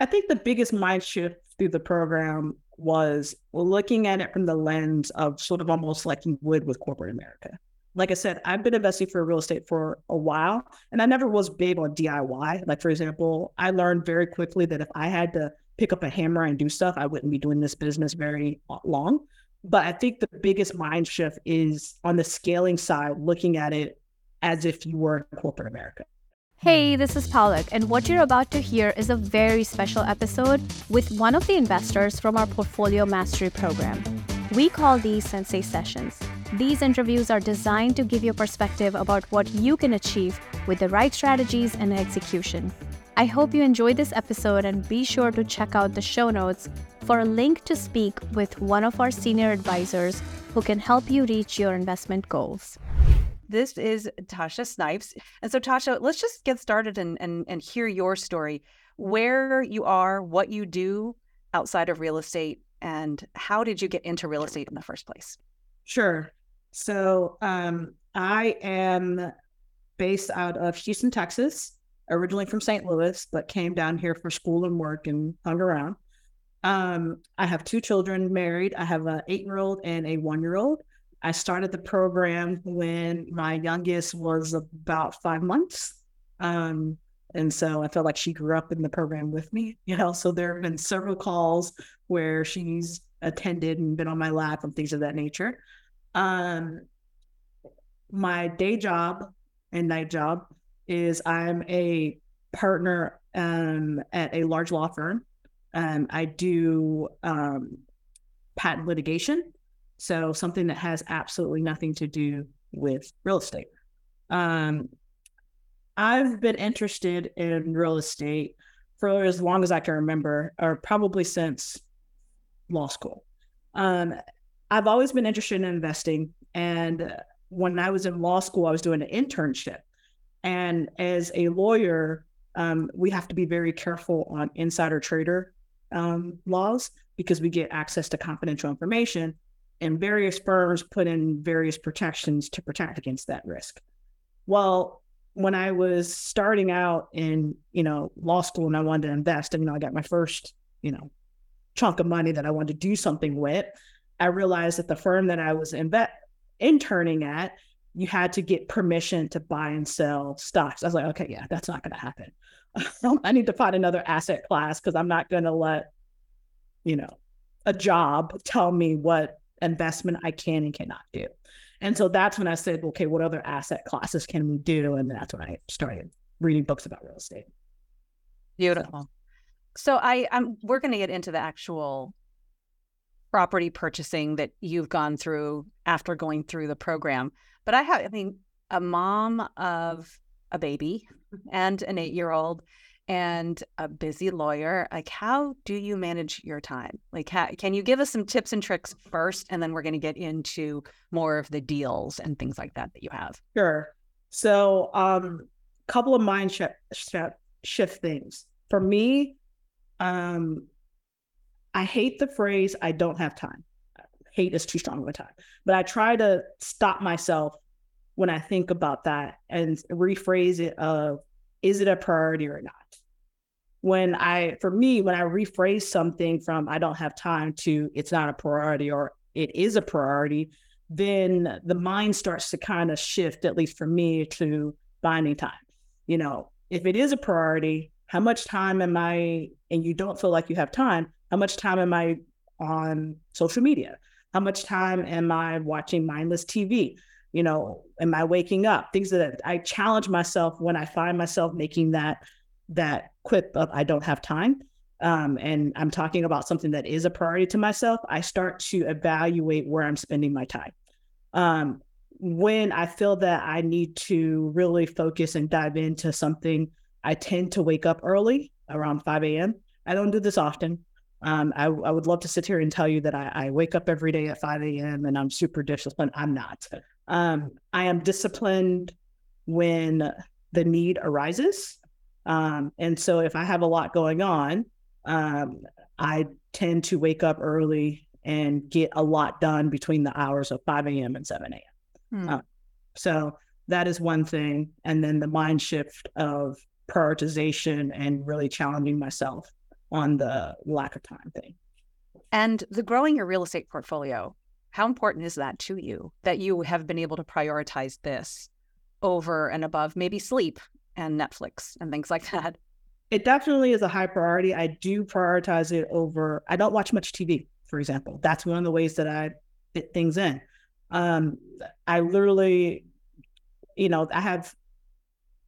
I think the biggest mind shift through the program was looking at it from the lens of sort of almost like you would with corporate America. Like I said, I've been investing for real estate for a while and I never was big on DIY. Like, for example, I learned very quickly that if I had to pick up a hammer and do stuff, I wouldn't be doing this business very long. But I think the biggest mind shift is on the scaling side, looking at it as if you were in corporate America. Hey, this is Palak, and what you're about to hear is a very special episode with one of the investors from our Portfolio Mastery program. We call these Sensei Sessions. These interviews are designed to give you perspective about what you can achieve with the right strategies and execution. I hope you enjoyed this episode and be sure to check out the show notes for a link to speak with one of our senior advisors who can help you reach your investment goals. This is Tasha Snipes. And so, Tasha, let's just get started and, and, and hear your story where you are, what you do outside of real estate, and how did you get into real estate in the first place? Sure. So, um, I am based out of Houston, Texas, originally from St. Louis, but came down here for school and work and hung around. Um, I have two children married. I have an eight year old and a one year old. I started the program when my youngest was about five months. Um, and so I felt like she grew up in the program with me, you know. So there have been several calls where she's attended and been on my lap and things of that nature. Um, my day job and night job is I'm a partner um, at a large law firm. Um, I do um, patent litigation so something that has absolutely nothing to do with real estate. Um, I've been interested in real estate for as long as I can remember, or probably since law school. Um, I've always been interested in investing. And when I was in law school, I was doing an internship. And as a lawyer, um, we have to be very careful on insider trader um, laws because we get access to confidential information and various firms put in various protections to protect against that risk. Well, when I was starting out in, you know, law school and I wanted to invest, and you know, I got my first, you know, chunk of money that I wanted to do something with, I realized that the firm that I was inve- interning at, you had to get permission to buy and sell stocks. I was like, okay, yeah, that's not going to happen. I need to find another asset class because I'm not going to let, you know, a job tell me what investment I can and cannot do. And so that's when I said, okay, what other asset classes can we do? And that's when I started reading books about real estate. Beautiful. So, so I, I'm we're going to get into the actual property purchasing that you've gone through after going through the program. But I have, I mean, a mom of a baby and an eight year old and a busy lawyer like how do you manage your time? Like how, can you give us some tips and tricks first and then we're going to get into more of the deals and things like that that you have? Sure. So um couple of mind shift, shift, shift things. For me um i hate the phrase i don't have time. Hate is too strong of a time but i try to stop myself when i think about that and rephrase it of is it a priority or not when I, for me, when I rephrase something from I don't have time to it's not a priority or it is a priority, then the mind starts to kind of shift, at least for me, to binding time. You know, if it is a priority, how much time am I, and you don't feel like you have time, how much time am I on social media? How much time am I watching mindless TV? You know, am I waking up? Things that I challenge myself when I find myself making that that quip of I don't have time, um, and I'm talking about something that is a priority to myself, I start to evaluate where I'm spending my time. Um, when I feel that I need to really focus and dive into something, I tend to wake up early around 5 a.m. I don't do this often. Um, I, I, would love to sit here and tell you that I, I, wake up every day at 5 a.m. and I'm super disciplined. I'm not. Um, I am disciplined when the need arises. Um, and so if I have a lot going on, um, I tend to wake up early and get a lot done between the hours of 5 a.m. and 7 a.m. Hmm. Uh, so that is one thing. And then the mind shift of prioritization and really challenging myself on the lack of time thing. And the growing your real estate portfolio, how important is that to you that you have been able to prioritize this over and above maybe sleep and Netflix and things like that? It definitely is a high priority. I do prioritize it over, I don't watch much TV, for example. That's one of the ways that I fit things in. Um, I literally, you know, I have,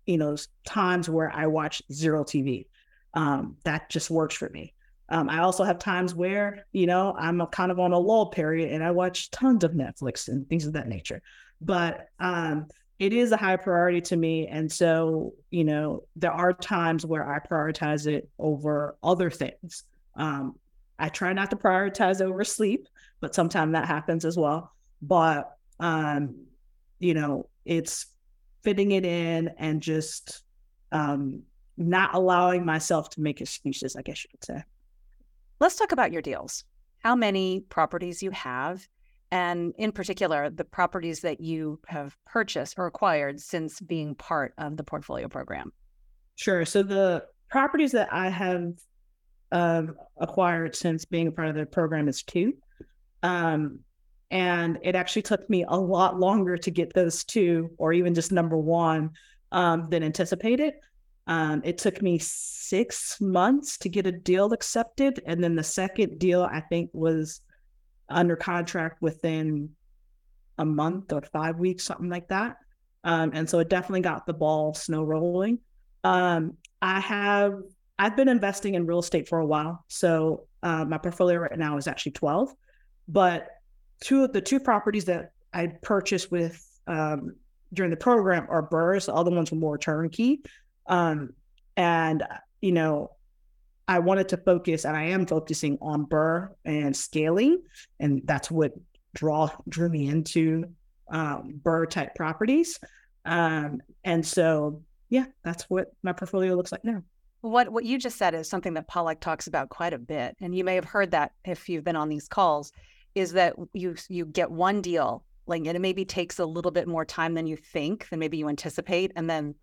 you know, times where I watch zero TV. Um, that just works for me. Um, I also have times where, you know, I'm kind of on a lull period and I watch tons of Netflix and things of that nature. But um, it is a high priority to me. And so, you know, there are times where I prioritize it over other things. Um, I try not to prioritize over sleep, but sometimes that happens as well. But, um, you know, it's fitting it in and just um, not allowing myself to make excuses, I guess you could say. Let's talk about your deals. How many properties you have, and in particular, the properties that you have purchased or acquired since being part of the portfolio program. Sure. So the properties that I have um, acquired since being a part of the program is two. Um, and it actually took me a lot longer to get those two, or even just number one, um, than anticipated. Um, it took me six months to get a deal accepted. And then the second deal, I think, was under contract within a month or five weeks, something like that. Um, and so it definitely got the ball snow rolling. Um, I have, I've been investing in real estate for a while. So uh, my portfolio right now is actually 12. But two of the two properties that I purchased with um, during the program are BRRRRs. The other ones were more turnkey. Um, and, you know, I wanted to focus, and I am focusing on BRRRR and scaling. And that's what draw drew me into um, BRRRR type properties. Um, and so, yeah, that's what my portfolio looks like now. What what you just said is something that Palak talks about quite a bit, and you may have heard that if you've been on these calls, is that you you get one deal, like and it maybe takes a little bit more time than you think, than maybe you anticipate, and then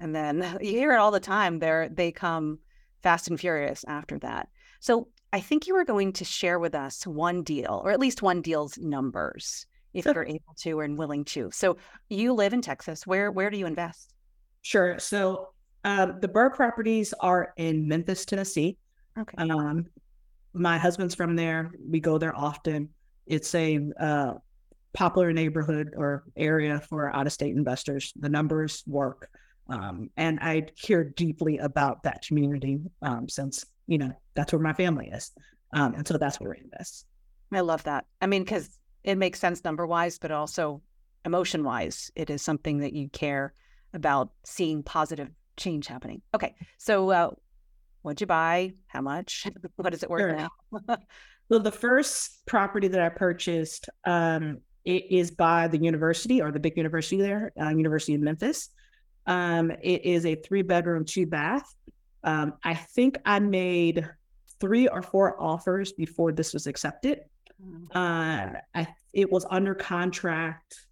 and then you hear it all the time. They're they come fast and furious after that. So I think you were going to share with us one deal, or at least one deal's numbers, if sure. you're able to and willing to. So you live in Texas. Where where do you invest? Sure. So um, the BRRRR properties are in Memphis, Tennessee. Okay. Um, my husband's from there. We go there often. It's a uh, popular neighborhood or area for out of state investors. The numbers work. Um, and I care deeply about that community um, since, you know, that's where my family is. Um, and so that's where we invest. I love that. I mean, because it makes sense number wise, but also emotion wise, it is something that you care about seeing positive change happening. Okay. So, uh, what'd you buy? How much? what is it worth sure. now? well, the first property that I purchased, um, it is by the university or the big university there, uh, University of Memphis. Um, it is a three bedroom, two bath. Um, I think I made three or four offers before this was accepted. Mm. Uh, I, it was under contract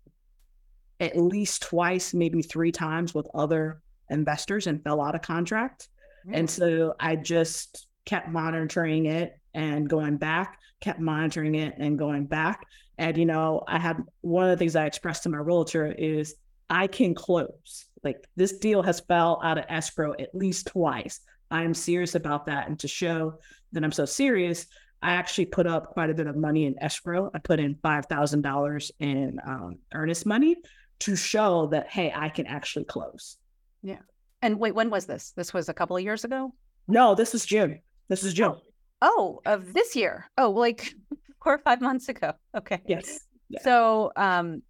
at least twice, maybe three times with other investors and fell out of contract. Mm. And so I just kept monitoring it and going back, kept monitoring it and going back. And, you know, I had one of the things I expressed to my realtor is I can close. Like this deal has fell out of escrow at least twice. I am serious about that. And to show that I'm so serious, I actually put up quite a bit of money in escrow. I put in $5,000 in um, earnest money to show that, hey, I can actually close. Yeah. And wait, when was this? This was a couple of years ago? No, this is June. This is June. Oh, of this year. Oh, like four or five months ago. Okay. Yes. Yeah. So, um,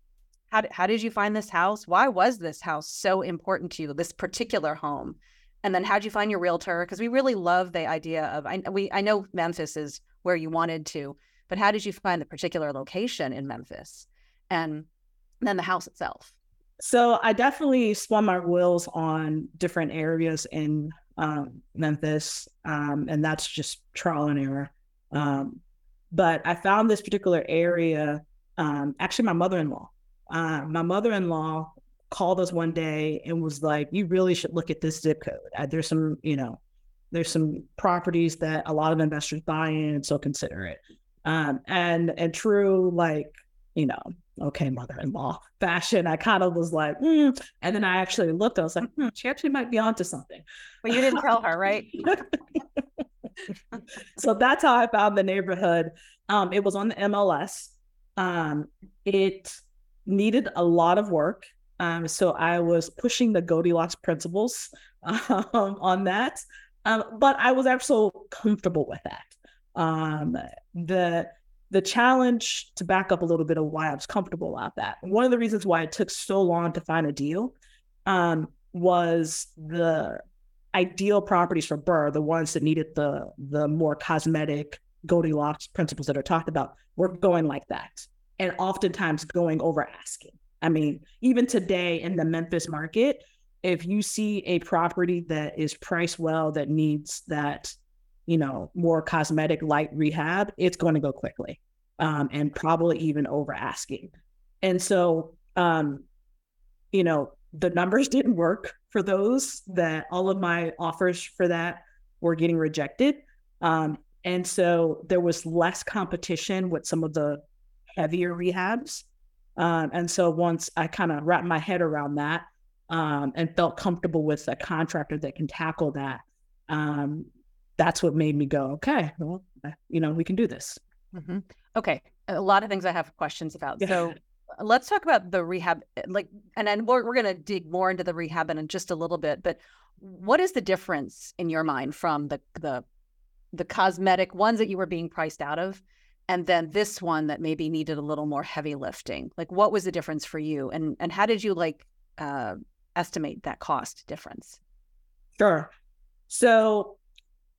how, how did you find this house? Why was this house so important to you, this particular home? And then how did you find your realtor? Because we really love the idea of, I, we, I know Memphis is where you wanted to, but how did you find the particular location in Memphis? And then the house itself. So I definitely spun my wheels on different areas in um, Memphis, um, and that's just trial and error. Um, but I found this particular area. Um, actually, my mother-in-law uh, my mother-in-law called us one day and was like, "You really should look at this zip code. Uh, there's some, you know, there's some properties that a lot of investors buy in, so consider it. Um, and and true, like you know, okay, mother-in-law fashion. I kind of was like, mm. and then I actually looked. I was like, hmm, she actually might be onto something. But you didn't tell her, right? so that's how I found the neighborhood. Um, it was on the MLS. Um, it needed a lot of work. Um, so I was pushing the Goldilocks principles um, on that. Um, but I was actually comfortable with that. Um, the the challenge to back up a little bit of why I was comfortable about that. One of the reasons why it took so long to find a deal um, was the ideal properties for BRRRR, the ones that needed the the more cosmetic Goldilocks principles that are talked about, were going like that, and oftentimes going over asking. I mean, even today in the Memphis market, if you see a property that is priced well that needs that you know more cosmetic light rehab it's going to go quickly um, and probably even over asking and so um, you know the numbers didn't work for those that all of my offers for that were getting rejected um, and so there was less competition with some of the heavier rehabs um, and so once i kind of wrapped my head around that um, and felt comfortable with a contractor that can tackle that, um, that's what made me go, okay, well, you know, we can do this. Mm-hmm. Okay. A lot of things I have questions about. Yeah. So let's talk about the rehab, like, and then we're, we're going to dig more into the rehab in just a little bit, but what is the difference in your mind from the, the, the cosmetic ones that you were being priced out of and then this one that maybe needed a little more heavy lifting like what was the difference for you and and how did you like uh estimate that cost difference? Sure. So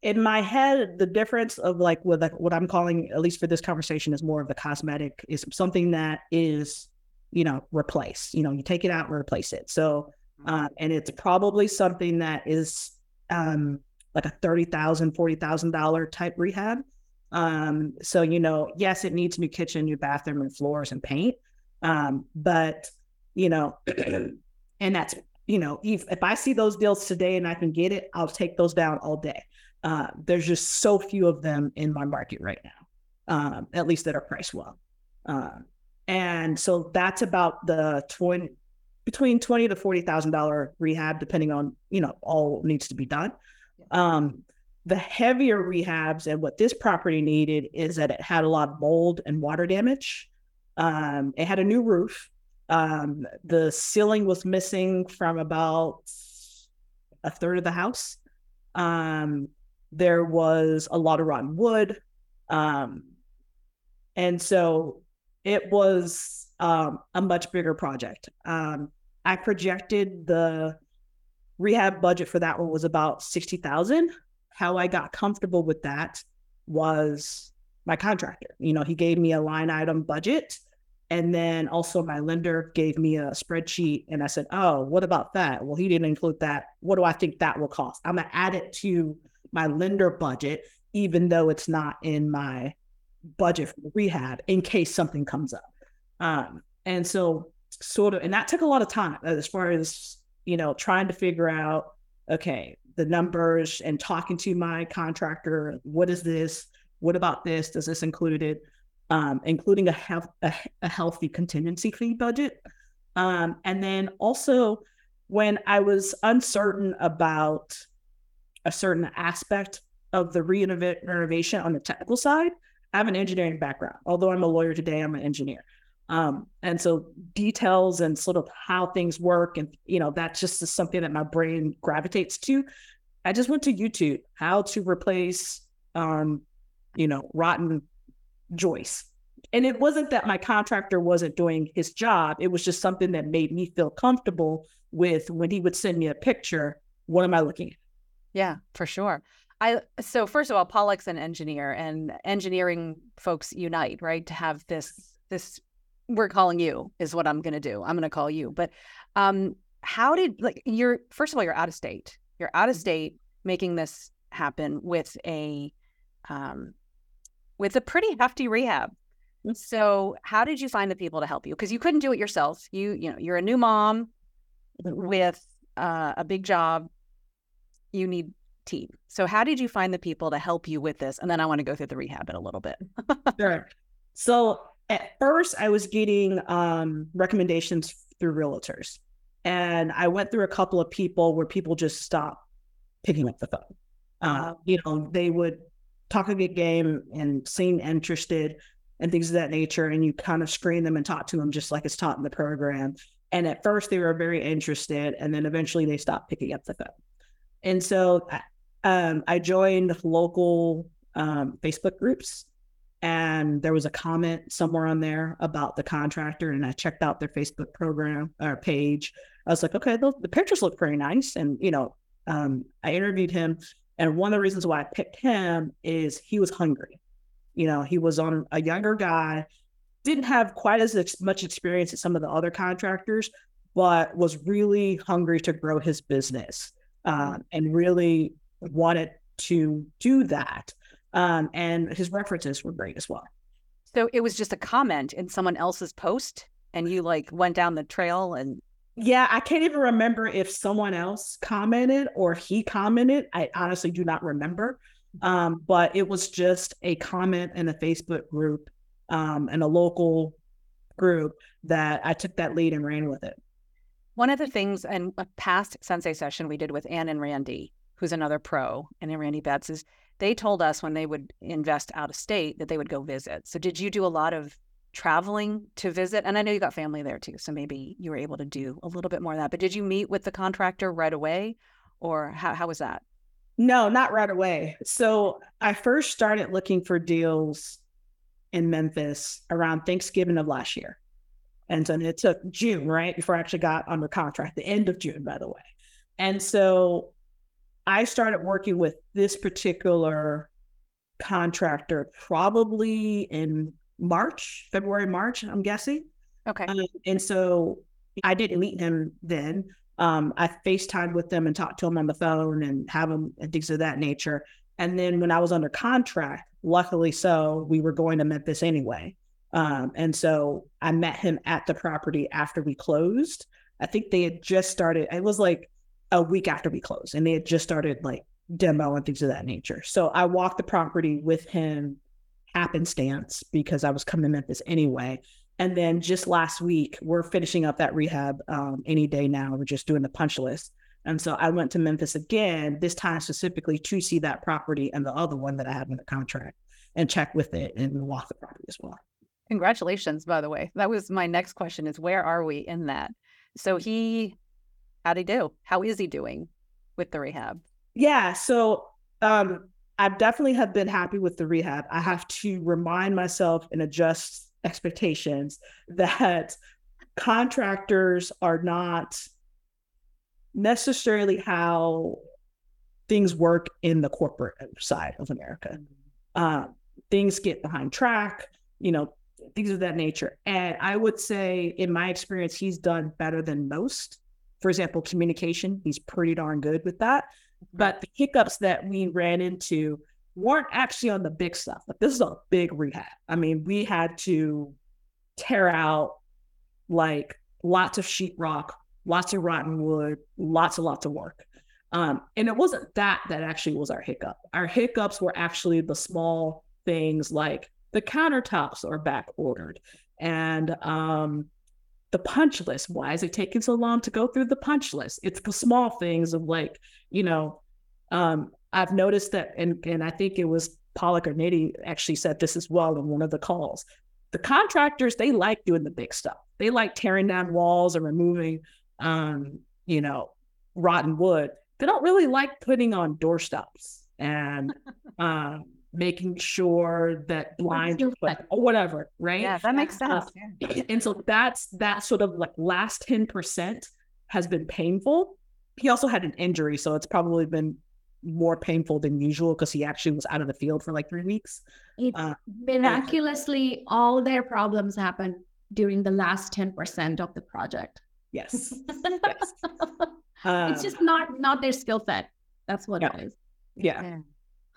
in my head, the difference of like with like what I'm calling, at least for this conversation, is more of the cosmetic is something that is, you know, replace. You know, you take it out and replace it. So, mm-hmm. uh, and it's probably something that is um, like a thirty thousand, forty thousand dollar type rehab. Um, so you know, yes, it needs new kitchen, new bathroom, and floors and paint. Um, but you know, and that's you know if, if i see those deals today and i can get it i'll take those down all day. Uh, there's just so few of them in my market right now um, at least that are priced well. Um, and so that's about the 20 between 20 to 40 thousand dollar rehab depending on you know all needs to be done. Um, the heavier rehabs and what this property needed is that it had a lot of mold and water damage um, it had a new roof um, the ceiling was missing from about a third of the house. Um, there was a lot of rotten wood. Um, and so it was um, a much bigger project. Um, I projected the rehab budget for that one was about 60,000. How I got comfortable with that was my contractor. You know, he gave me a line item budget and then also my lender gave me a spreadsheet and I said, Oh, what about that? Well, he didn't include that. What do I think that will cost? I'm gonna add it to my lender budget, even though it's not in my budget for rehab in case something comes up. Um, and so sort of and that took a lot of time as far as, you know, trying to figure out, okay, the numbers and talking to my contractor, what is this? What about this? Does this include it? um, including a, a, a, healthy contingency fee budget. Um, and then also, when I was uncertain about a certain aspect of the renovation on the technical side, I have an engineering background. Although I'm a lawyer today, I'm an engineer. Um, and so details and sort of how things work, and you know, that's just something that my brain gravitates to. I just went to YouTube how to replace, um, you know, rotten joists. And it wasn't that my contractor wasn't doing his job. It was just something that made me feel comfortable with when he would send me a picture. What am I looking at? Yeah, for sure. I so first of all, Palak's an engineer and engineering folks unite, right? To have this this we're calling you is what I'm gonna do. I'm gonna call you. But um how did like you're first of all, you're out of state. You're out of mm-hmm. state making this happen with a um with a pretty hefty rehab. Mm. So, how did you find the people to help you? Because you couldn't do it yourself. You, you know, you're a new mom with uh, a big job. You need team. So how did you find the people to help you with this? And then I want to go through the rehab in a little bit. sure. So at first I was getting um, recommendations through realtors. And I went through a couple of people where people just stopped picking up the phone. Uh, you know, they would talk a good game and seem interested and things of that nature. And you kind of screen them and talk to them just like it's taught in the program. And at first they were very interested, and then eventually they stopped picking up the phone. And so um, I joined local um, Facebook groups, and there was a comment somewhere on there about the contractor, and I checked out their Facebook program or page. I was like, okay, the, the pictures look very nice, and you know, um, I interviewed him, and one of the reasons why I picked him is he was hungry. You know, he was on a younger guy didn't have quite as ex- much experience as some of the other contractors, but was really hungry to grow his business um, and really wanted to do that. Um, and his references were great as well. So it was just a comment in someone else's post, and you like went down the trail and. Yeah, I can't even remember if someone else commented or he commented. I honestly do not remember. Um, but it was just a comment in a Facebook group um, and a local group that I took that lead and ran with it. One of the things in a past Sensei session we did with Ann and Randy, who's another pro, and Randy Betts, is they told us when they would invest out of state that they would go visit. So did you do a lot of traveling to visit? And I know you got family there too, so maybe you were able to do a little bit more of that. But did you meet with the contractor right away, or how how was that? No, not right away. So I first started looking for deals in Memphis around Thanksgiving of last year. And so it took June, right, before I actually got under contract, the end of June, by the way. And so I started working with this particular contractor probably in March, February, March, I'm guessing. Okay. Um, and so I didn't meet him then. Um, I FaceTimed with them and talked to him on the phone and have him and things of that nature. And then when I was under contract, luckily so, we were going to Memphis anyway. Um, and so I met him at the property after we closed. I think they had just started, it was like a week after we closed, and they had just started like demo and things of that nature. So I walked the property with him happenstance because I was coming to Memphis anyway. And then just last week, we're finishing up that rehab um, any day now. We're just doing the punch list. And so I went to Memphis again, this time specifically to see that property and the other one that I have in the contract and check with it and walk the property as well. Congratulations, by the way. That was my next question is where are we in that? So he, how'd he do? How is he doing with the rehab? Yeah. So um, I definitely have been happy with the rehab. I have to remind myself and adjust expectations that contractors are not necessarily how things work in the corporate side of America. Uh, things get behind track, you know, things of that nature. And I would say, in my experience, he's done better than most. For example, communication, he's pretty darn good with that. But the hiccups that we ran into weren't actually on the big stuff. Like this is a big rehab. I mean, we had to tear out like lots of sheetrock, lots of rotten wood, lots and lots of work. Um, and it wasn't that that actually was our hiccup. Our hiccups were actually the small things like the countertops are back ordered and um, the punch list. Why is it taking so long to go through the punch list? It's the small things of like, you know, um, I've noticed that, and, and I think it was Palak or Nitty actually said this as well in one of the calls. The contractors, they like doing the big stuff. They like tearing down walls and removing um, you know, rotten wood. They don't really like putting on doorstops and um, making sure that blind are or whatever, right? Yeah, that makes sense. Uh, and so that's that sort of like last 10% has been painful. He also had an injury, so it's probably been more painful than usual because he actually was out of the field for like three weeks. It, uh, miraculously, all their problems happened during the last 10% of the project. Yes. yes. Um, it's just not not their skill set. That's what yeah. it is. Yeah. yeah.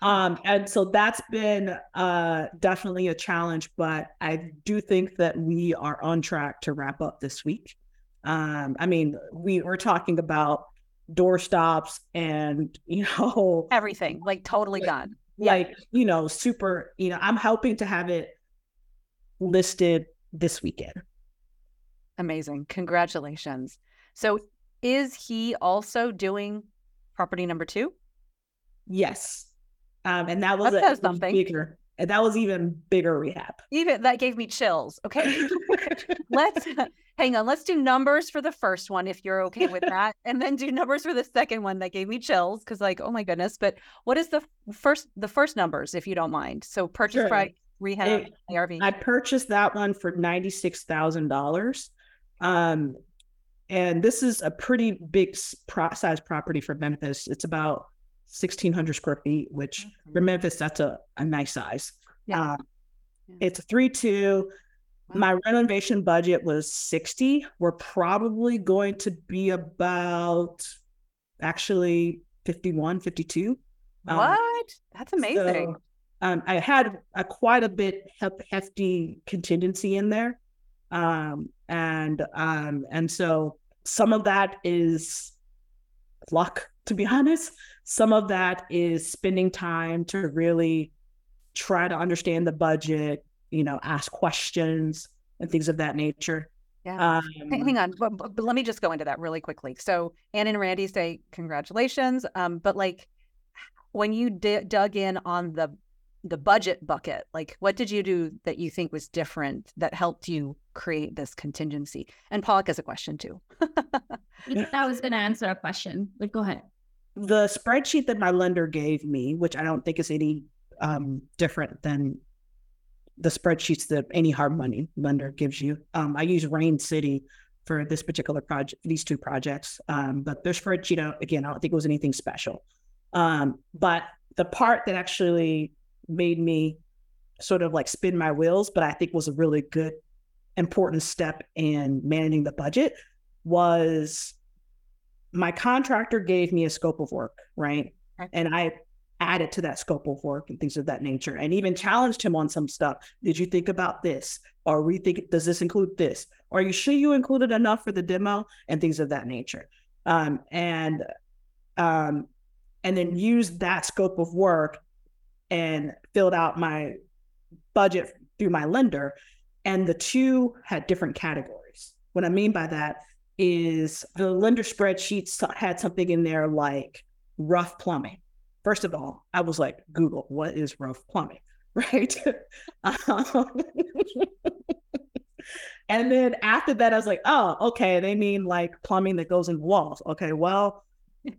Um, and so that's been uh, definitely a challenge, but I do think that we are on track to wrap up this week. Um, I mean, we we're talking about door stops and you know Everything like totally done. Yeah. like you know super you know i'm helping to have it listed this weekend Amazing. Congratulations. So is he also doing property number two? yes um and that was That a says something. bigger and that was even bigger rehab Even that gave me chills. Okay. let's hang on. Let's do numbers for the first one if you're okay with that. And then do numbers for the second one that gave me chills because like, oh my goodness. But what is the first the first numbers, if you don't mind? So purchase Sure. price, rehab, It- ARV. I purchased that one for ninety six thousand dollars, um, and this is a pretty big pro- size property for Memphis. It's about sixteen hundred square feet, which for Memphis that's a, a nice size. Yeah. Uh, Yeah. It's a three two. Wow. My renovation budget was sixty. We're probably going to be about actually 51, 52. um, what? That's amazing. so, um, I had a quite a bit hef- hefty contingency in there, um, and um, and so some of that is luck, to be honest. Some of that is spending time to really try to understand the budget, you know, ask questions and things of that nature. yeah. Um, Hang, hang on, but, but, but let me just go into that really quickly. So Ann and Randy say congratulations. Um, but like when you di- dug in on the the budget bucket, like what did you do that you think was different that helped you create this contingency? And Palak has a question too. I was going to answer a question, but go ahead. The spreadsheet that my lender gave me, which I don't think is any um, different than the spreadsheets that any hard money lender gives you. Um, I use Rain City for this particular project, these two projects. Um, but their spreadsheet, uh, again, I don't think it was anything special. Um, but the part that actually made me sort of like spin my wheels, but I think was a really good, important step in managing the budget was my contractor gave me a scope of work, right? And I added to that scope of work and things of that nature, and even challenged him on some stuff. Did you think about this? Or we think does this include this? Are you sure you included enough for the demo and things of that nature? Um, and um, and then used that scope of work and filled out my budget through my lender. And the two had different categories. What I mean by that is the lender spreadsheets had something in there like rough plumbing. First of all, I was like, Google, what is rough plumbing? Right. Um, and then after that, I was like, oh, okay, they mean like plumbing that goes in walls. Okay, well,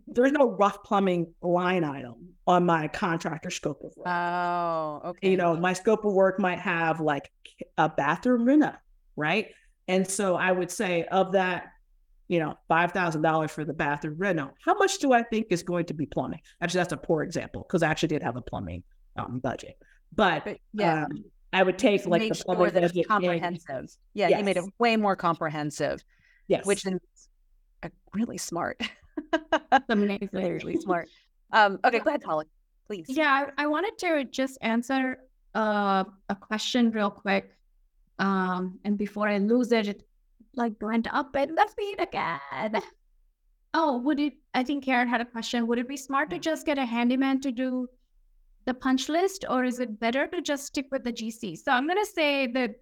there's no rough plumbing line item on my contractor scope of work Oh, okay. you know, my scope of work might have like a bathroom right? And so I would say of that, you know, five thousand dollars for the bathroom reno, how much do I think is going to be plumbing? Actually, that's a poor example because I actually did have a plumbing um, budget, but But yeah. um, I would take like make the sure plumbing that it's budget and- comprehensive. Yeah, you made it way more comprehensive, Yes, which is really smart. Amazing. really smart. Um, okay, go ahead, Palak, please. Yeah, I, I wanted to just answer uh, a question real quick. Um, and before I lose it, it like went up in the feed again. Oh, would it? I think Karen had a question. Would it be smart to just get a handyman to do the punch list, or is it better to just stick with the GC? So I'm gonna say that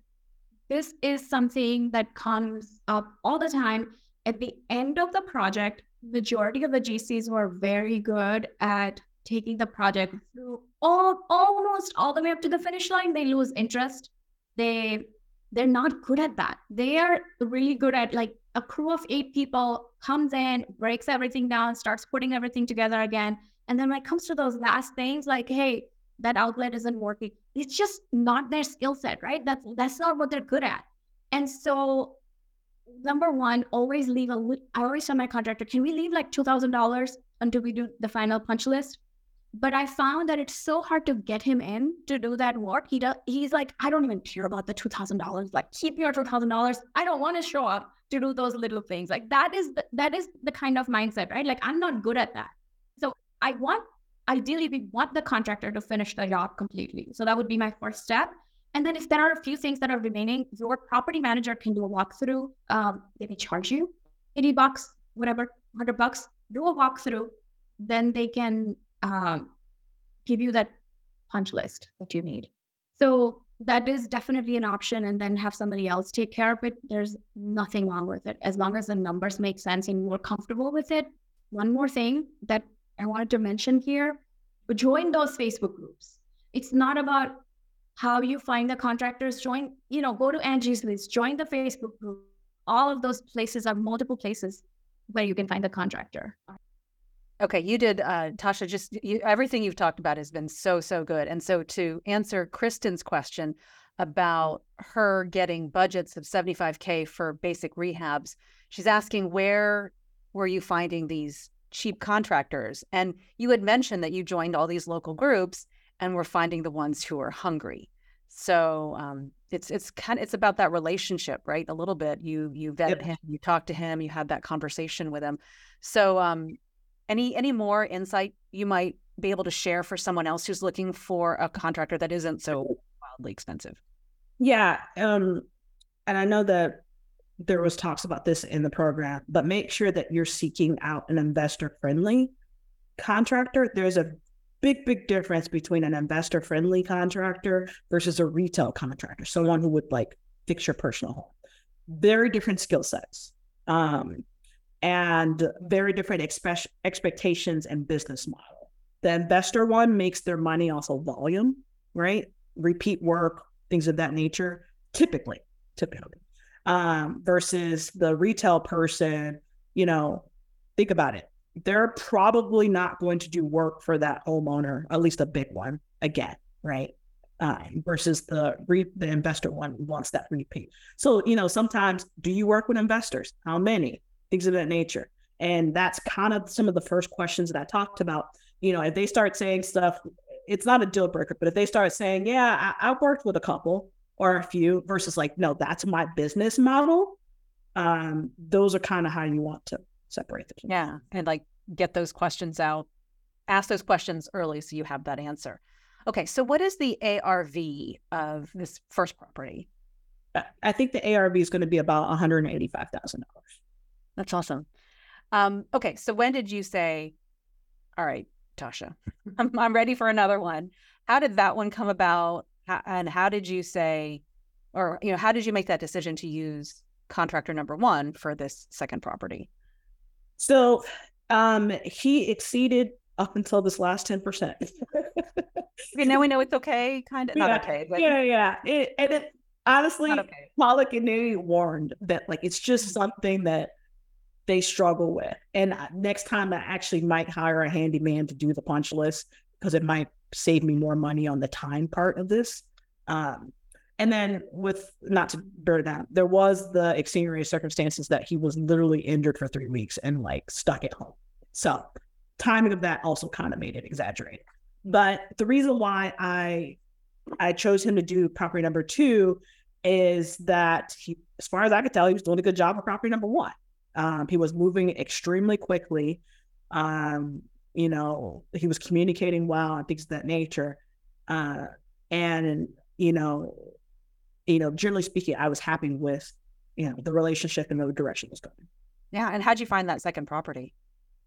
this is something that comes up all the time. At the end of the project, majority of the GCs were very good at taking the project through all almost all the way up to the finish line. They lose interest. They they're not good at that. They are really good at like a crew of eight people comes in, breaks everything down, starts putting everything together again. And then when it comes to those last things, like, hey, that outlet isn't working, it's just not their skill set, right? That's that's not what they're good at. And so number one, always leave a I always tell my contractor, can we leave like two thousand dollars until we do the final punch list? But I found that it's so hard to get him in to do that work. He does he's like, I don't even care about the two thousand dollars. Like, keep your two thousand dollars. I don't want to show up to do those little things. Like that is the, that is the kind of mindset, right? Like I'm not good at that. So I want ideally we want the contractor to finish the job completely. So that would be my first step. And then if there are a few things that are remaining, your property manager can do a walkthrough. Um, maybe charge you 80 bucks, whatever, 100 bucks do a walkthrough, then they can um, give you that punch list that you need. So that is definitely an option and then have somebody else take care of it. There's nothing wrong with it as long as the numbers make sense and you're comfortable with it. One more thing that I wanted to mention here join those Facebook groups. It's not about how you find the contractors, join, you know, go to Angie's list, join the Facebook group. All of those places are multiple places where you can find the contractor. Okay, you did, uh, Tasha. Just you, everything you've talked about has been so so good. And so to answer Kristen's question about her getting budgets of 75k for basic rehabs, she's asking where were you finding these cheap contractors? And you had mentioned that you joined all these local groups and were finding the ones who are hungry. So um, it's it's kind of it's about that relationship, right? A little bit. You you vetted yep. him, you talked to him, you had that conversation with him. So um, any any more insight you might be able to share for someone else who's looking for a contractor that isn't so wildly expensive? Yeah, um, and I know that there was talks about this in the program, but make sure that you're seeking out an investor friendly contractor. There's a big, big difference between an investor friendly contractor versus a retail contractor, someone who would like fix your personal home. Very different skill sets. Um, and very different expe- expectations and business model. The investor one makes their money off of volume, right? Repeat work, things of that nature, typically, typically. Um, versus the retail person, you know, think about it. They're probably not going to do work for that homeowner, at least a big one, again, right? Um, versus the re- the investor one wants that repeat. So you know, sometimes do you work with investors? How many? Things of that nature. And that's kind of some of the first questions that I talked about. You know, if they start saying stuff, it's not a deal breaker, but if they start saying, yeah, I, I worked with a couple or a few versus like, no, that's my business model. Um, those are kind of how you want to separate them. Yeah. And like get those questions out, ask those questions early so you have that answer. Okay. So what is the ARV of this first property? I think the ARV is going to be about $185,000. That's awesome. Um, okay, so when did you say, "All right, Tasha, I'm, I'm ready for another one"? How did that one come about, and how did you say, or you know, how did you make that decision to use contractor number one for this second property? So, um, he exceeded up until this last ten percent. okay, now we know it's okay, kind of yeah, not okay, but yeah, yeah. It, and it honestly, okay. Palak and Navy warned that like it's just something that they struggle with. And next time I actually might hire a handyman to do the punch list because it might save me more money on the time part of this. Um, and then with not to burn that, there was the extenuating circumstances that he was literally injured for three weeks and like stuck at home. So timing of that also kind of made it exaggerated. But the reason why I I chose him to do property number two is that he, as far as I could tell, he was doing a good job of property number one. Um, he was moving extremely quickly. Um, you know, he was communicating well and things of that nature. Uh, and you know, you know, generally speaking, I was happy with you know the relationship and the direction it was going. Yeah, and how'd you find that second property?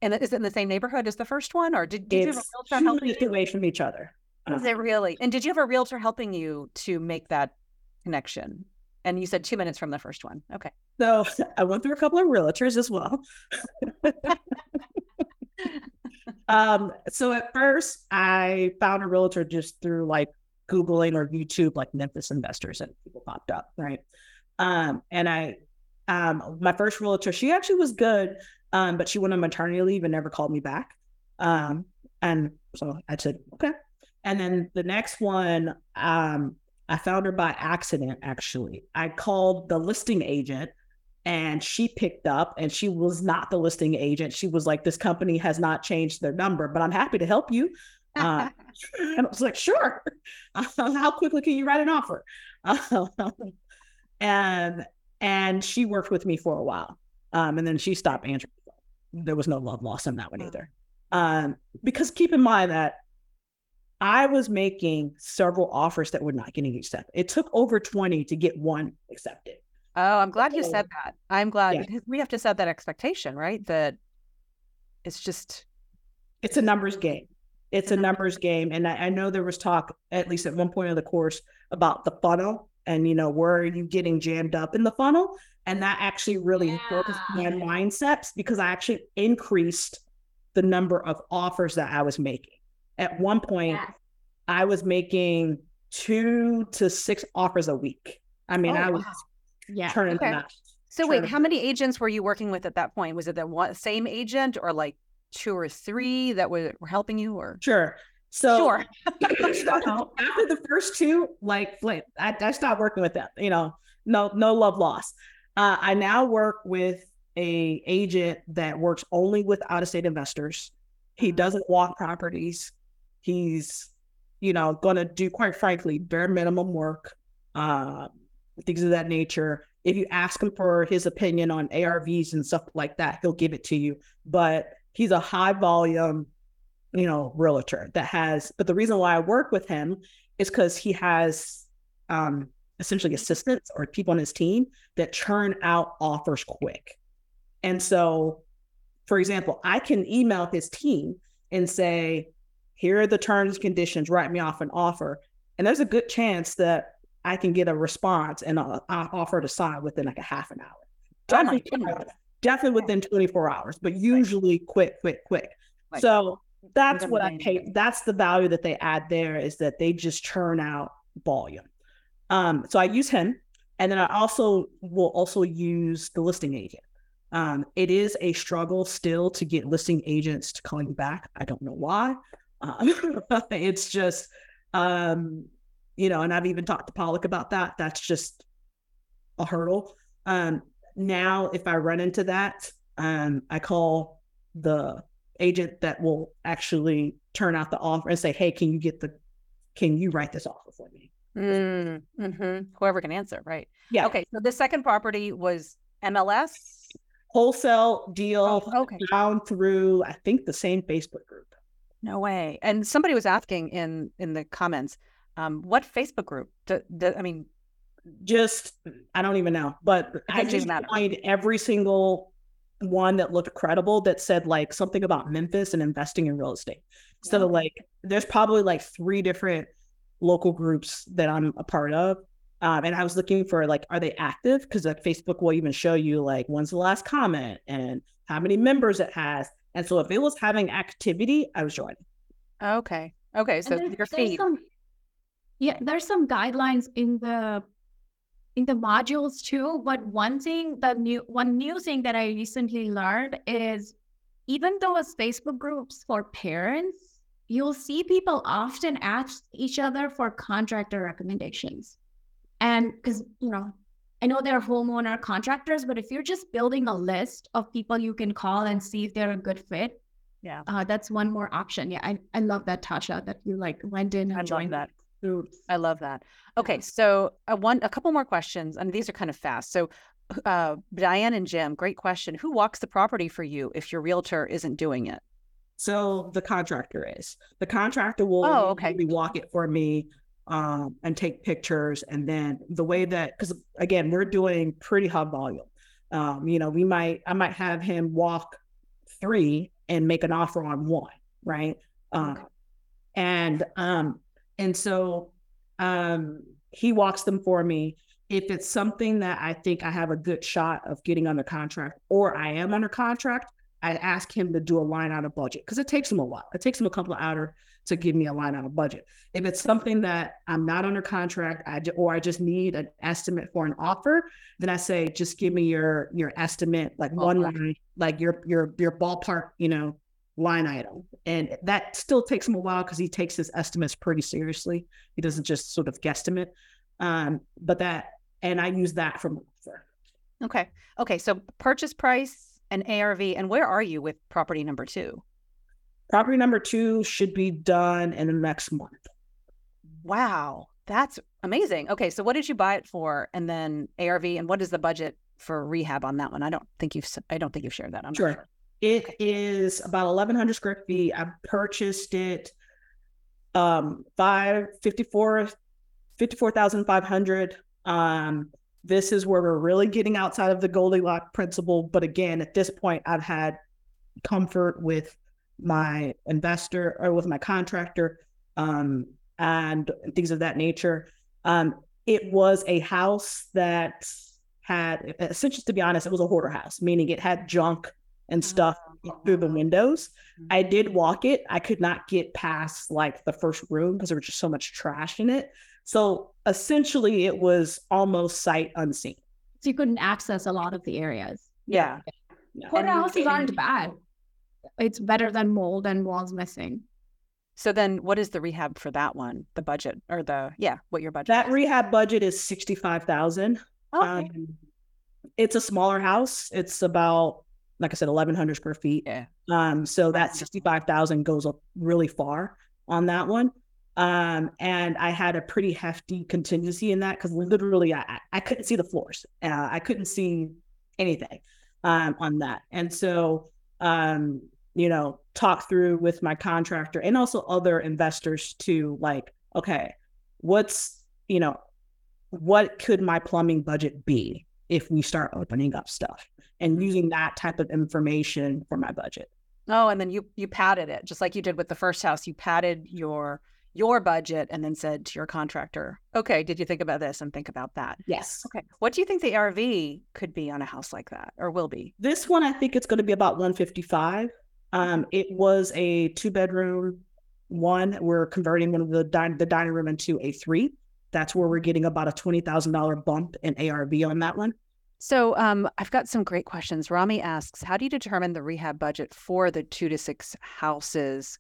And is it in the same neighborhood as the first one, or did, did you have a realtor helping you? away from each other? Is it really? And did you have a realtor helping you to make that connection? And you said two minutes from the first one. Okay. So I went through a couple of realtors as well. um, so at first I found a realtor just through like Googling or YouTube, like Memphis investors, and people popped up, right? Um, and I, um, my first realtor, she actually was good, um, but she went on maternity leave and never called me back. Um, and so I said, okay. And then the next one, um, I found her by accident, actually. I called the listing agent and she picked up and she was not the listing agent. She was like, This company has not changed their number, but I'm happy to help you. Uh, and I was like, Sure. How quickly can you write an offer? And and she worked with me for a while. Um, and then she stopped answering. There was no love lost in that one either. Um, because keep in mind that I was making several offers that were not getting accepted. It took over 20 to get one accepted. Oh, I'm glad you said that. I'm glad yeah. we have to set that expectation, right? That it's just it's a numbers game. It's a numbers game. And I, I know there was talk, at least at one point of the course, about the funnel and you know, where are you getting jammed up in the funnel? And that actually really focused my mindsets because I actually increased the number of offers that I was making. At one point, Yes. I was making two to six offers a week. I mean, Oh, I was wow. Yeah. turning Okay. them out. So wait, how many agents were you working with at that point? Was it the one same agent or like two or three that were, were helping you or Sure. So sure. after the first two, like, like I, I stopped working with them. You know, no, no love lost. Uh, I now work with a agent that works only with out of state investors. He Mhm. doesn't walk properties. He's, you know, going to do quite frankly bare minimum work, uh, things of that nature. If you ask him for his opinion on ARVs and stuff like that, he'll give it to you. But he's a high volume you know, realtor that has, but the reason why I work with him is because he has um essentially assistants or people on his team that churn out offers quick. And so, for example, I can email his team and say, here are the terms and conditions, write me off an offer. And there's a good chance that I can get a response and a, a offer to sign within like a half an hour. Oh Definitely, goodness. definitely within 24 hours, but usually quick, quick, quick. Right. So that's what I pay. That's the value that they add there is that they just churn out volume. Um, so I use him, and then I also will also use the listing agent. Um, it is a struggle still to get listing agents to call you back. I don't know why. Um, it's just, um, you know, and I've even talked to Palak about that. That's just a hurdle. Um, now, if I run into that, um, I call the agent that will actually turn out the offer and say, "Hey, can you get the, can you write this offer for me?" Mm, hmm Whoever can answer, right? Yeah. Okay. So the second property was MLS. Wholesale deal Oh, okay. found through, I think, the same Facebook group. No way. And somebody was asking in in the comments, um, what Facebook group? Do, do, I mean, Just, I don't even know, but I just matter. find every single one that looked credible that said like something about Memphis and investing in real estate. Instead of like, there's probably like three different local groups that I'm a part of. Um, and I was looking for like, are they active? Because like Facebook will even show you like when's the last comment and how many members it has. And so if it was having activity, I was joining. okay, okay. So there's- your there's feed. some- yeah, there's some guidelines in the in the modules too. But one thing, the new one new thing that I recently learned is even though it's Facebook groups for parents, you'll see people often ask each other for contractor recommendations. And because you know, I know they're homeowner contractors, but if you're just building a list of people you can call and see if they're a good fit, Yeah. uh, that's one more option. Yeah, I, I love that Tasha that you like went in and I joined that. groups. I love that. Okay, so uh, one, a couple more questions, and these are kind of fast. So, uh, Diane and Jim, great question. Who walks the property for you if your realtor isn't doing it? So the contractor is. The contractor will Oh, okay. usually walk it for me um, and take pictures. And then the way that, because again, we're doing pretty high volume. Um, you know, we might, I might have him walk three and make an offer on one, right? Um, Okay. And um, and so um, he walks them for me. If it's something that I think I have a good shot of getting under contract, or I am under contract, I ask him to do a line out of budget because it takes him a while. It takes him a couple of hours to give me a line on a budget. If it's something that I'm not under contract, I or I just need an estimate for an offer, then I say just give me your your estimate, like one line, like your your your ballpark, you know, line item. And that still takes him a while because he takes his estimates pretty seriously. He doesn't just sort of guesstimate. Um, but that and I use that from offer. Okay, okay. So purchase price and ARV, and where are you with property number two? Property number two should be done in the next month. Wow, that's amazing. Okay, so what did you buy it for, and then ARV, and what is the budget for rehab on that one? I don't think you've, I don't think you've shared that. I'm Sure. sure. It is about 1,100 square feet. I purchased it um five fifty-four, fifty-four thousand five hundred. Um, this is where we're really getting outside of the Goldilocks principle. But again, at this point, I've had comfort with my investor or with my contractor um, and things of that nature. Um, it was a house that had, essentially, to be honest, it was a hoarder house, meaning it had junk and stuff through the windows. I did walk it. I could not get past like the first room because there was just so much trash in it. So essentially, it was almost sight unseen. So you couldn't access a lot of the areas. Yeah. Hoarder houses aren't bad. It's better than mold and walls missing. So then what is the rehab for that one? The budget or the yeah, what your budget That is? rehab budget is sixty five thousand. Okay. Um, it's a smaller house. It's about, like I said, eleven hundred square feet. Yeah. Um, so that sixty five thousand goes up really far on that one. Um, and I had a pretty hefty contingency in that because literally I, I- I couldn't see the floors. Uh, I couldn't see anything um, on that. And so, um, you know, talk through with my contractor and also other investors to like, okay, what's, you know, what could my plumbing budget be if we start opening up stuff and using that type of information for my budget? Oh, and then you you padded it just like you did with the first house. You padded your your budget and then said to your contractor, "Okay, did you think about this and think about that?" Yes. Okay. What do you think the ARV could be on a house like that or will be? This one, I think it's going to be about 155. Um, it was a two bedroom one. We're converting one of the, din- the dining room into a three. That's where we're getting about a $20,000 bump in ARV on that one. So um, I've got some great questions. Rami asks, how do you determine the rehab budget for the two to six houses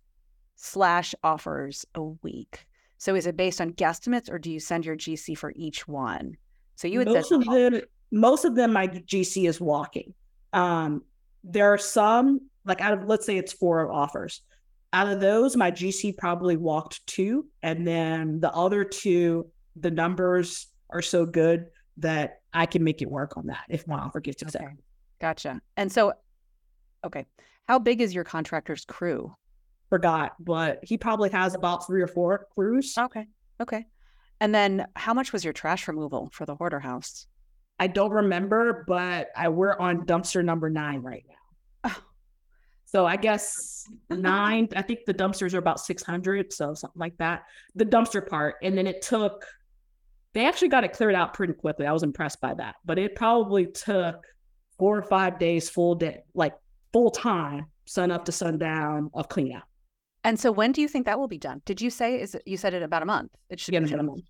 slash offers a week? So is it based on guesstimates or do you send your GC for each one? So you would most of them, most of them, my GC is walking. Um, there are some, like out of, let's say it's four offers. Out of those, my GC probably walked two. And then the other two, the numbers are so good that I can make it work on that if one offer gets accepted. Okay. Gotcha. And so, okay, how big is your contractor's crew? Forgot, but he probably has about three or four crews. Okay. Okay. And then how much was your trash removal for the hoarder house? I don't remember, but I we're on dumpster number nine right now. Oh. So I guess nine. I think the dumpsters are about six hundred, so something like that. The dumpster part, and then it took. They actually got it cleared out pretty quickly. I was impressed by that, but it probably took four or five days, full day, like full time, sun up to sundown of cleanup. And so when do you think that will be done? Did you say is it, you said it about a month? It should Yeah, be about a month.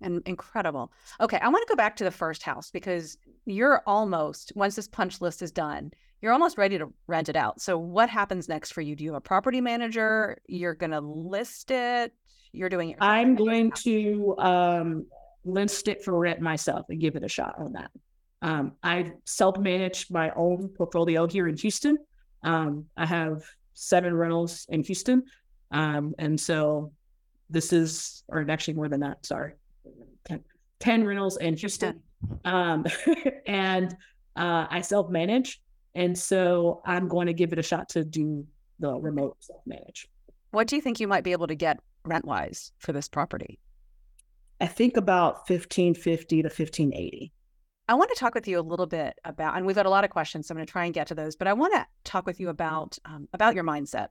And incredible. Okay, I want to go back to the first house because you're almost once this punch list is done, you're almost ready to rent it out. So what happens next for you? Do you have a property manager? You're going to list it. You're doing it. I'm going to um, list it for rent myself and give it a shot on that. Um, I self manage my own portfolio here in Houston. Um, I have seven rentals in Houston. Um, and so this is, or actually more than that, sorry, 10, 10 rentals in Houston. Um, and uh, I self manage. And so I'm going to give it a shot to do the remote self manage. What do you think you might be able to get rent wise for this property? I think about 1550 to 1580. I want to talk with you a little bit about, and we've got a lot of questions, so I'm going to try and get to those. But I want to talk with you about um, about your mindset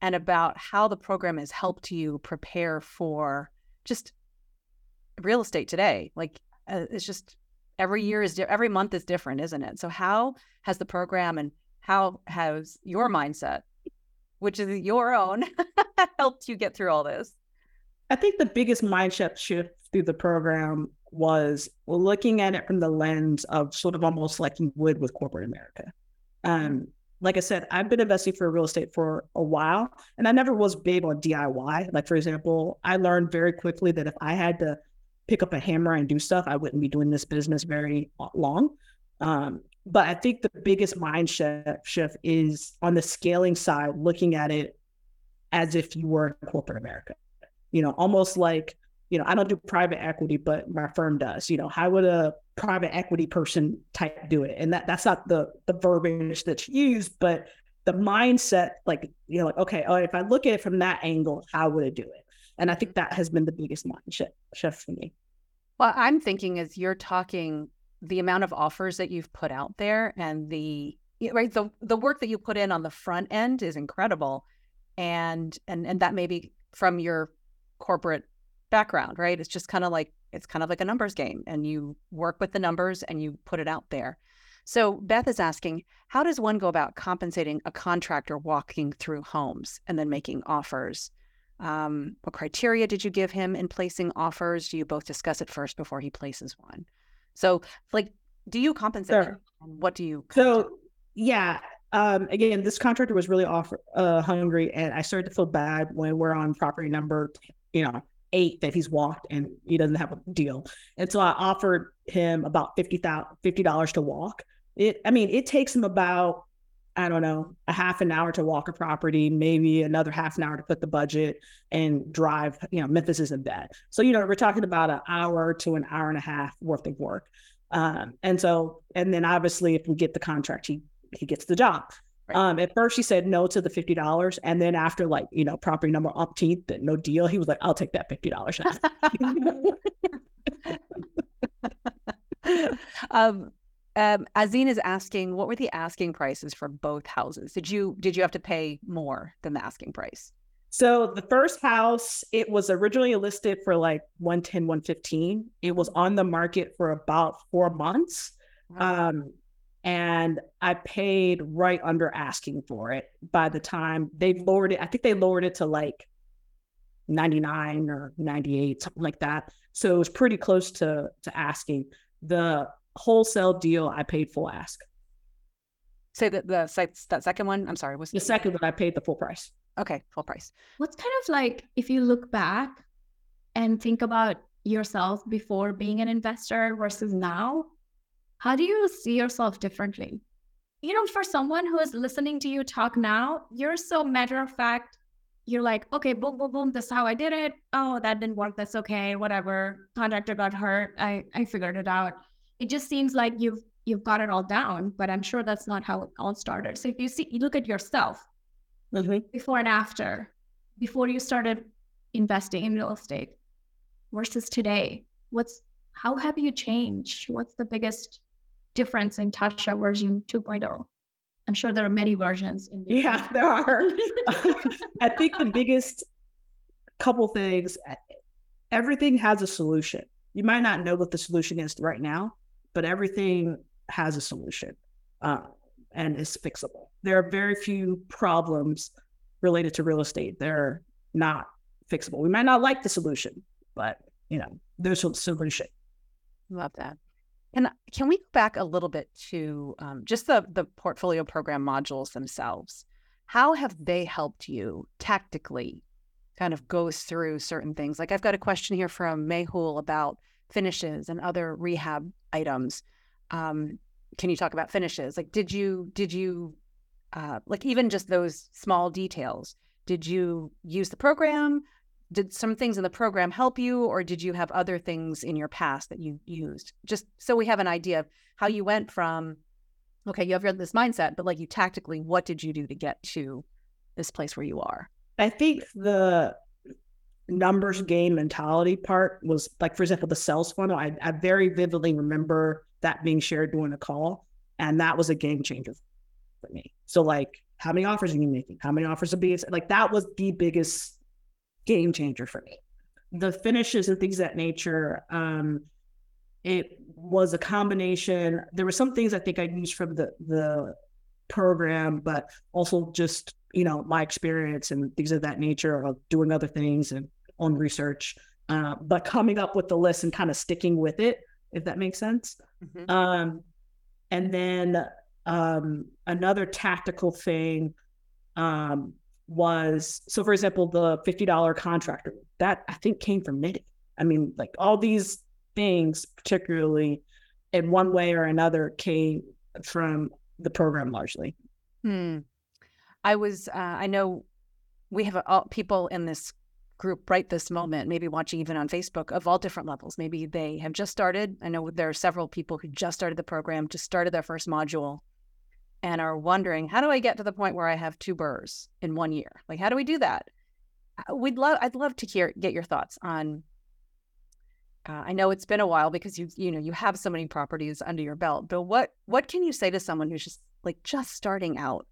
and about how the program has helped you prepare for just real estate today. Like uh, it's just every year is di- every month is different, isn't it? So how has the program and how has your mindset, which is your own, helped you get through all this? I think the biggest mindset shift through the program was looking at it from the lens of sort of almost like you would with corporate America. Um, like I said, I've been investing for real estate for a while, and I never was big on DIY. Like for example, I learned very quickly that if I had to pick up a hammer and do stuff, I wouldn't be doing this business very long. Um, but I think the biggest mind shift, is on the scaling side, looking at it as if you were in corporate America. You know, almost like you know, I don't do private equity, but my firm does. You know, how would a private equity person type do it? And that that's not the the verbiage that's used, but the mindset, like you know, like okay, oh, if I look at it from that angle, how would it do it? And I think that has been the biggest mind shift, for me. Well, I'm thinking as you're talking, the amount of offers that you've put out there and the right the the work that you put in on the front end is incredible and and and that may be from your corporate background right? It's just kind of like it's kind of like a numbers game and you work with the numbers and you put it out there. So beth is asking how does one go about compensating a contractor walking through homes and then making offers? Um, what criteria did you give him in placing offers? Do you both discuss it first before he places one? So like do you compensate Sure. and what do you So yeah, um, again, this contractor was really off uh, hungry, and I started to feel bad when we're on property number, you know, eight that he's walked and he doesn't have a deal, and so I offered him about fifty thousand fifty dollars to walk. It, I mean, it takes him about I don't know a half an hour to walk a property, maybe another half an hour to put the budget and drive. You know, Memphis isn't bad, so you know we're talking about an hour to an hour and a half worth of work. Um, and so, and then obviously, if we get the contract, he he gets the job. Um, at first, he said no to the fifty dollars, and then after like you know property number umpteenth, that no deal, he was like, "I'll take that fifty dollars." um, um, Azine is asking, what were the asking prices for both houses? Did you did you have to pay more than the asking price? so the first house, it was originally listed for like 110, 115. It was on the market for about four months. Um, and I paid right under asking for it by the time they lowered it. I think they lowered it to like 99 or 98, something like that. So it was pretty close to to asking. The wholesale deal I paid full ask. Say that the site that second one. I'm sorry. Was The second one I paid the full price. okay? Full price. What's kind of like if you look back and think about yourself before being an investor versus now, how do you see yourself differently? You know, for someone who is listening to you talk now, you're so matter of fact. You're like, okay, boom, boom, boom. This is how I did it. Oh, that didn't work. That's okay. Whatever. Contractor got hurt. I I figured it out. It just seems like you've you've got it all down, but I'm sure that's not how it all started. So if you see, you look at yourself mm-hmm. before and after, before you started investing in real estate versus today? What's how have you changed? What's the biggest difference in Tasha version 2.0? I'm sure there are many versions in the Yeah, there are. I think the biggest couple things, e, everything has a solution. You might not know what the solution is right now, but everything has a solution uh, and is fixable. There are very few problems related to real estate. They're not fixable. We might not like the solution, but you know, there's a solution. Love that. Can can we go back a little bit to um, just the the portfolio program modules themselves? How have they helped you tactically kind of go through certain things? Like I've got a question here from Mehul about finishes and other rehab items. Um, can you talk about finishes? Like, did you did you uh, like even just those small details? Did you use the program? Did some things in the program help you, or did you have other things in your past that you used? Just so we have an idea of how you went from, okay, you have this mindset, but like you tactically, what did you do to get to this place where you are? I think the numbers game mentality part was like, for example, the sales funnel. I, I very vividly remember that being shared during a call, and that was a game changer for me. So, like, how many offers are you making? How many offers are being like that was the biggest game changer for me. The finishes and things of that nature. Um, it was a combination. There were some things I think I used from the the program, but also just you know my experience and things of that nature of doing other things and on research. Uh, but coming up with the list and kind of sticking with it, if that makes sense. Um, and then um, another tactical thing um, was so, for example, the fifty dollar contractor that I think came from knitting. I mean, like all these things, particularly in one way or another, came from the program largely. Hmm. I was, uh, I know we have all, people in this group right this moment, maybe watching even on Facebook of all different levels. Maybe they have just started. I know there are several people who just started the program, just started their first module and are wondering, how do I get to the point where I have two BRRRRs in one year? Like, how do we do that? We'd love, I'd love to hear, get your thoughts on uh, I know it's been a while because you you know you have so many properties under your belt, but what what can you say to someone who's just like just starting out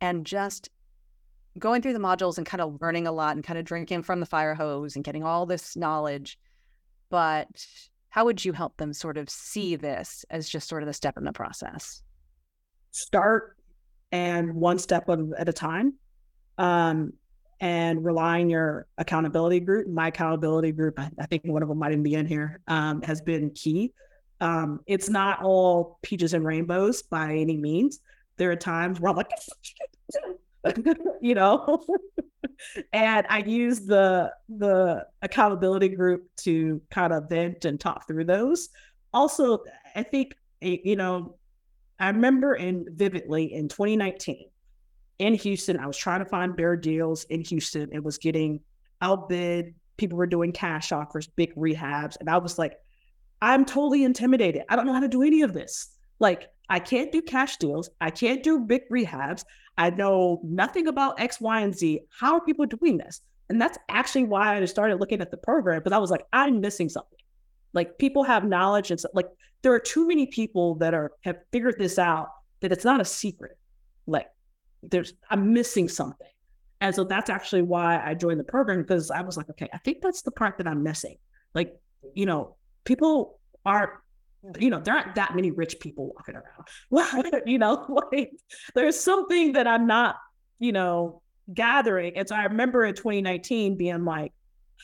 and just going through the modules and kind of learning a lot and kind of drinking from the fire hose and getting all this knowledge, but how would you help them sort of see this as just sort of the step in the process? Start and one step at a time. Um, and rely on your accountability group. My accountability group, I, I think one of them might even be in here, um, has been key. Um, it's not all peaches and rainbows by any means. There are times where I'm like, you know, and I use the the accountability group to kind of vent and talk through those. Also, I think you know, I remember in vividly in 2019 in Houston. I was trying to find BRRRR deals in Houston. It was getting outbid. People were doing cash offers, big rehabs. And I was like, I'm totally intimidated. I don't know how to do any of this. Like, I can't do cash deals. I can't do big rehabs. I know nothing about X, Y, and Z. How are people doing this? And that's actually why I started looking at the program because I was like, I'm missing something. Like people have knowledge and like there are too many people that are have figured this out that it's not a secret. Like there's I'm missing something. And so that's actually why I joined the program because I was like, okay, I think that's the part that I'm missing. Like, you know, people aren't, you know, there aren't that many rich people walking around. you know, like there's something that I'm not, you know, gathering. And so I remember in 2019 being like,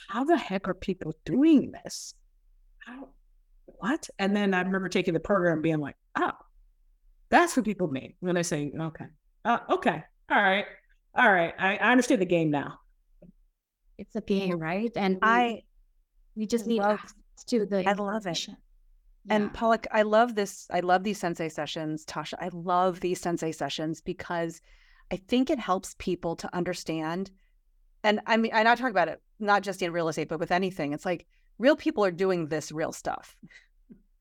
how the heck are people doing this? How, what? And then I remember taking the program being like, oh, that's what people mean when they say, okay, uh, okay. All right. All right. I, I understand the game now. It's a game, right? And I we just need love, to the I love it. Yeah. And Palak, I love this. I love these sensei sessions. Tasha, I love these sensei sessions because I think it helps people to understand. And I mean, and I talk about it not just in real estate, but with anything. It's like real people are doing this real stuff.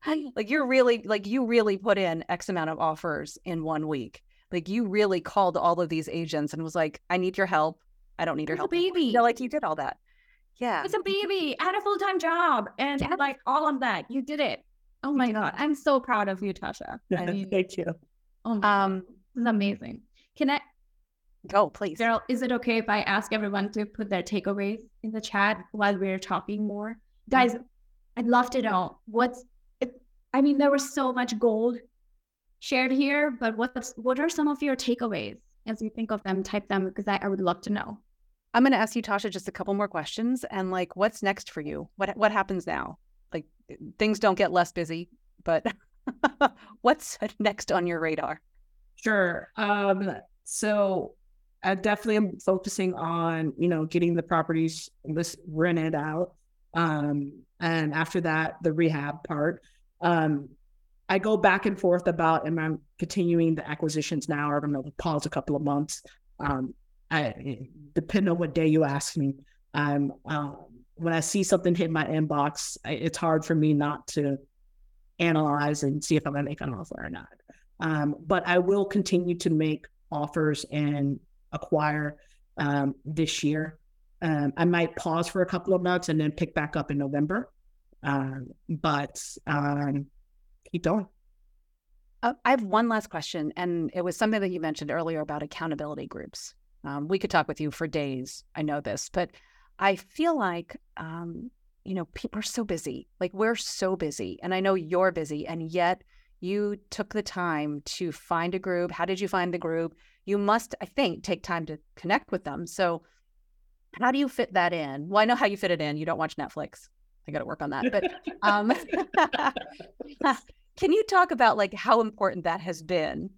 like you're really like you really put in X amount of offers in one week. Like you really called all of these agents and was like, I need your help. I don't need your it's help. A baby. No, like you did all that. Yeah. It's a baby. I had a full time job and yeah. like all of that. You did it. Oh my God. I'm so proud of you, Tasha. I mean, Thank you. Oh um, this is amazing. Can I go, please? Daryl, is it okay if I ask everyone to put their takeaways in the chat while we're talking more? Guys, I'd love to know what's it, I mean, there was so much gold shared here, but what's what are some of your takeaways as you think of them? Type them because I, I would love to know. I'm going to ask you, Tasha, just a couple more questions. And like, what's next for you? What what happens now? Like, things don't get less busy, but what's next on your radar? Sure. Um, so I definitely am focusing on you know getting the properties list rented out, um, and after that, the rehab part. Um, I go back and forth about am I continuing the acquisitions now or I'm going to pause a couple of months. Um, I, depend on what day you ask me. Um, um, when I see something hit my inbox, it's hard for me not to analyze and see if I'm going to make an offer or not. Um, but I will continue to make offers and acquire um, this year. Um, I might pause for a couple of months and then pick back up in November. Um, but um, keep going. Uh, I have one last question, and it was something that you mentioned earlier about accountability groups. Um, we could talk with you for days. I know this, but I feel like, um, you know, people are so busy. Like we're so busy, and I know you're busy, and yet you took the time to find a group. How did you find the group? You must, I think, take time to connect with them. So, how do you fit that in? Well, I know how you fit it in. You don't watch Netflix. I got to work on that. But um, can you talk about like how important that has been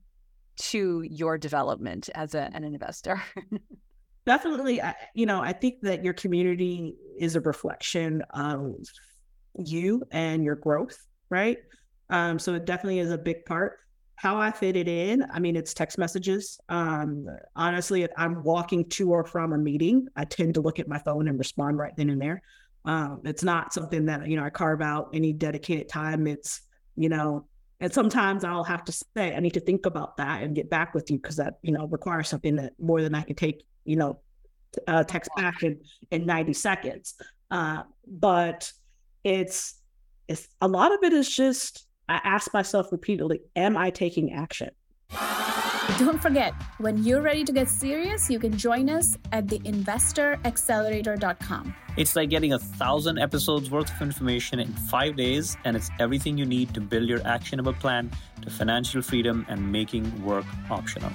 to your development as a, an investor? Definitely, you know, I think that your community is a reflection of you and your growth, right? Um, so it definitely is a big part. How I fit it in, I mean, it's text messages. Um, honestly, if I'm walking to or from a meeting, I tend to look at my phone and respond right then and there. Um, it's not something that, you know, I carve out any dedicated time. It's, you know, and sometimes I'll have to say, I need to think about that and get back with you because that, you know, requires something that more than I can take, you know, uh, text back in, in 90 seconds. Uh, but it's, it's a lot of it is just I ask myself repeatedly, am I taking action? Don't forget, when you're ready to get serious, you can join us at theinvestoraccelerator.com. It's like getting a thousand episodes worth of information in five days, and it's everything you need to build your actionable plan to financial freedom and making work optional.